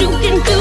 you can do